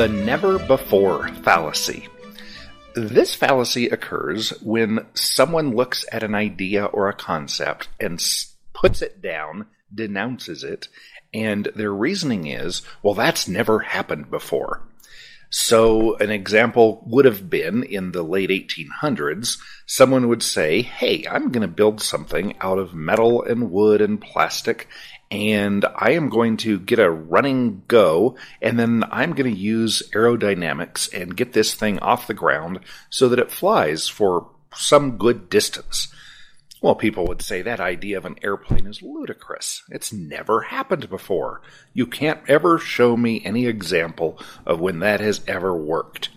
The never before fallacy. This fallacy occurs when someone looks at an idea or a concept and puts it down, denounces it, and their reasoning is, well, that's never happened before. So, an example would have been in the late 1800s, someone would say, Hey, I'm going to build something out of metal and wood and plastic, and I am going to get a running go, and then I'm going to use aerodynamics and get this thing off the ground so that it flies for some good distance. Well, people would say that idea of an airplane is ludicrous. It's never happened before. You can't ever show me any example of when that has ever worked.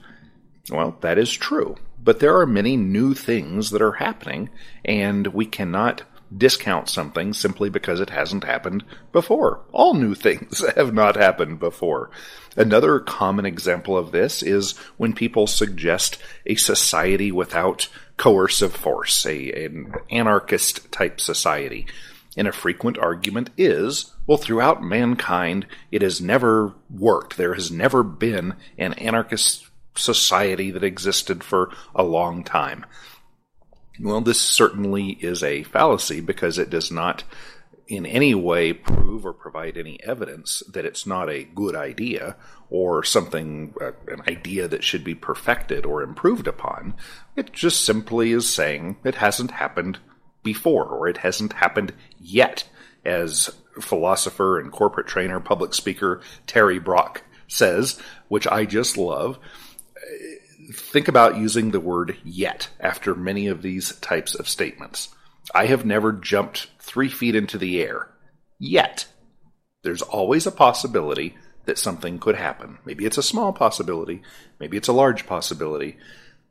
Well, that is true. But there are many new things that are happening, and we cannot discount something simply because it hasn't happened before. All new things have not happened before. Another common example of this is when people suggest a society without coercive force, a, an anarchist type society. And a frequent argument is, well, throughout mankind, it has never worked. There has never been an anarchist society that existed for a long time. Well, this certainly is a fallacy because it does not in any way prove or provide any evidence that it's not a good idea or something, uh, an idea that should be perfected or improved upon. It just simply is saying it hasn't happened before or it hasn't happened yet, as philosopher and corporate trainer, public speaker Terry Brock says, which I just love. Think about using the word yet after many of these types of statements. I have never jumped three feet into the air. Yet. There's always a possibility that something could happen. Maybe it's a small possibility, maybe it's a large possibility,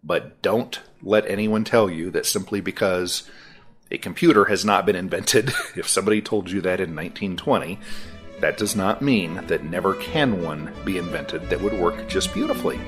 but don't let anyone tell you that simply because a computer has not been invented, if somebody told you that in 1920, that does not mean that never can one be invented that would work just beautifully.